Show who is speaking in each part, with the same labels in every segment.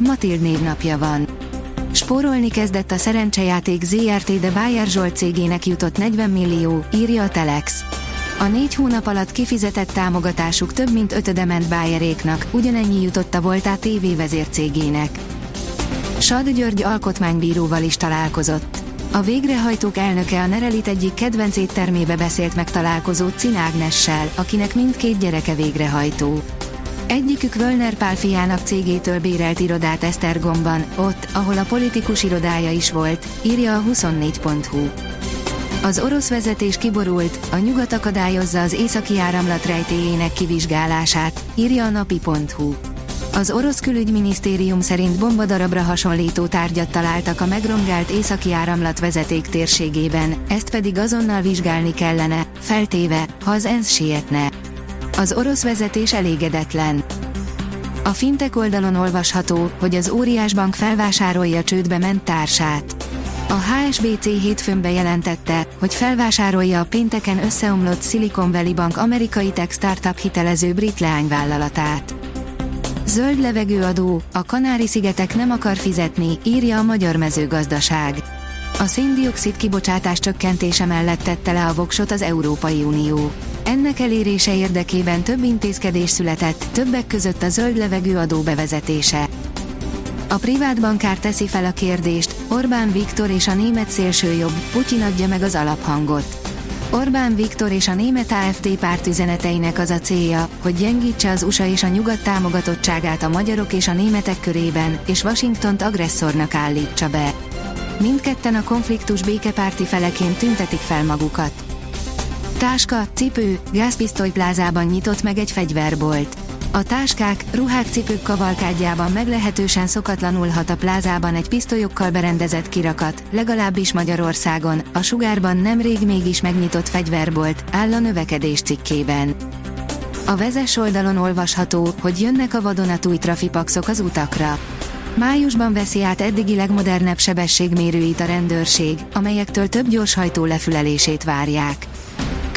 Speaker 1: Matild névnapja van. Spórolni kezdett a szerencsejáték ZRT, de Bayer Zsolt cégének jutott 40 millió, írja a Telex. A négy hónap alatt kifizetett támogatásuk több mint ötöde ment Bayeréknak, ugyanennyi jutott a Voltá TV vezércégének. Sad György alkotmánybíróval is találkozott. A végrehajtók elnöke a Nerelit egyik kedvenc éttermébe beszélt meg találkozó Cinágnessel, akinek mindkét gyereke végrehajtó. Egyikük Völner Pál fiának cégétől bérelt irodát Esztergomban, ott, ahol a politikus irodája is volt, írja a 24.hu. Az orosz vezetés kiborult, a nyugat akadályozza az északi áramlat rejtéjének kivizsgálását, írja a napi.hu. Az orosz külügyminisztérium szerint bombadarabra hasonlító tárgyat találtak a megrongált északi áramlat vezeték térségében, ezt pedig azonnal vizsgálni kellene, feltéve, ha az ENSZ sietne. Az orosz vezetés elégedetlen. A fintek oldalon olvasható, hogy az óriásbank felvásárolja csődbe ment társát. A HSBC hétfőn bejelentette, hogy felvásárolja a pénteken összeomlott Silicon Valley Bank amerikai tech startup hitelező brit leányvállalatát. Zöld levegőadó, a Kanári-szigetek nem akar fizetni, írja a Magyar Mezőgazdaság. A széndiokszid kibocsátás csökkentése mellett tette le a voksot az Európai Unió. Ennek elérése érdekében több intézkedés született, többek között a zöld levegőadó bevezetése. A privát bankár teszi fel a kérdést, Orbán Viktor és a német szélsőjobb, Putyin adja meg az alaphangot. Orbán Viktor és a német AFD párt üzeneteinek az a célja, hogy gyengítse az USA és a nyugat támogatottságát a magyarok és a németek körében, és Washingtont agresszornak állítsa be. Mindketten a konfliktus békepárti feleként tüntetik fel magukat. Táska, cipő, gázpisztolyplázában nyitott meg egy fegyverbolt. A táskák, ruhák, cipők kavalkádjában meglehetősen szokatlanul hat a plázában egy pisztolyokkal berendezett kirakat, legalábbis Magyarországon, a sugárban nemrég mégis megnyitott fegyverbolt, áll a növekedés cikkében. A vezes oldalon olvasható, hogy jönnek a vadonatúj trafipaxok az utakra. Májusban veszi át eddigi legmodernebb sebességmérőit a rendőrség, amelyektől több gyorshajtó lefülelését várják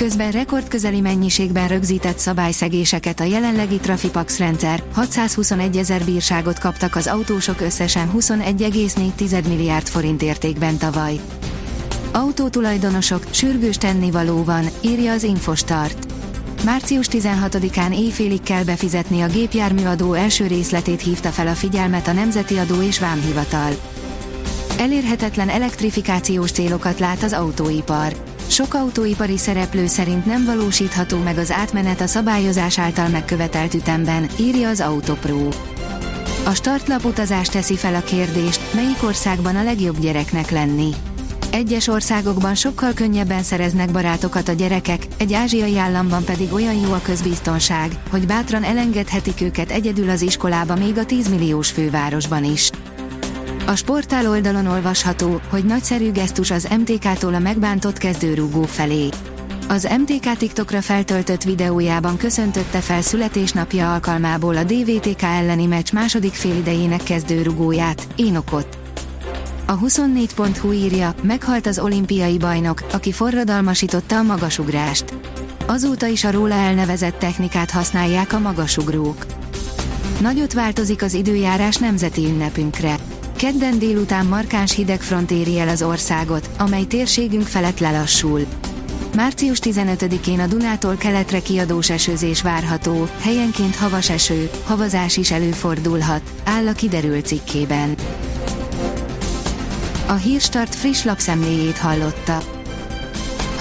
Speaker 1: közben rekordközeli mennyiségben rögzített szabályszegéseket a jelenlegi Trafipax rendszer, 621 ezer bírságot kaptak az autósok összesen 21,4 milliárd forint értékben tavaly. Autótulajdonosok, sürgős tennivaló van, írja az Infostart. Március 16-án éjfélig kell befizetni a gépjárműadó első részletét hívta fel a figyelmet a Nemzeti Adó és Vámhivatal. Elérhetetlen elektrifikációs célokat lát az autóipar sok autóipari szereplő szerint nem valósítható meg az átmenet a szabályozás által megkövetelt ütemben, írja az Autopro. A startlap utazás teszi fel a kérdést, melyik országban a legjobb gyereknek lenni. Egyes országokban sokkal könnyebben szereznek barátokat a gyerekek, egy ázsiai államban pedig olyan jó a közbiztonság, hogy bátran elengedhetik őket egyedül az iskolába még a 10 milliós fővárosban is. A sportál oldalon olvasható, hogy nagyszerű gesztus az MTK-tól a megbántott kezdőrúgó felé. Az MTK TikTokra feltöltött videójában köszöntötte fel születésnapja alkalmából a DVTK elleni meccs második félidejének kezdőrugóját, Énokot. A 24.hu írja, meghalt az olimpiai bajnok, aki forradalmasította a magasugrást. Azóta is a róla elnevezett technikát használják a magasugrók. Nagyot változik az időjárás nemzeti ünnepünkre. Kedden délután markáns hidegfront éri el az országot, amely térségünk felett lelassul. Március 15-én a Dunától keletre kiadós esőzés várható, helyenként havas eső, havazás is előfordulhat, áll a kiderült cikkében. A Hírstart friss lapszemléjét hallotta.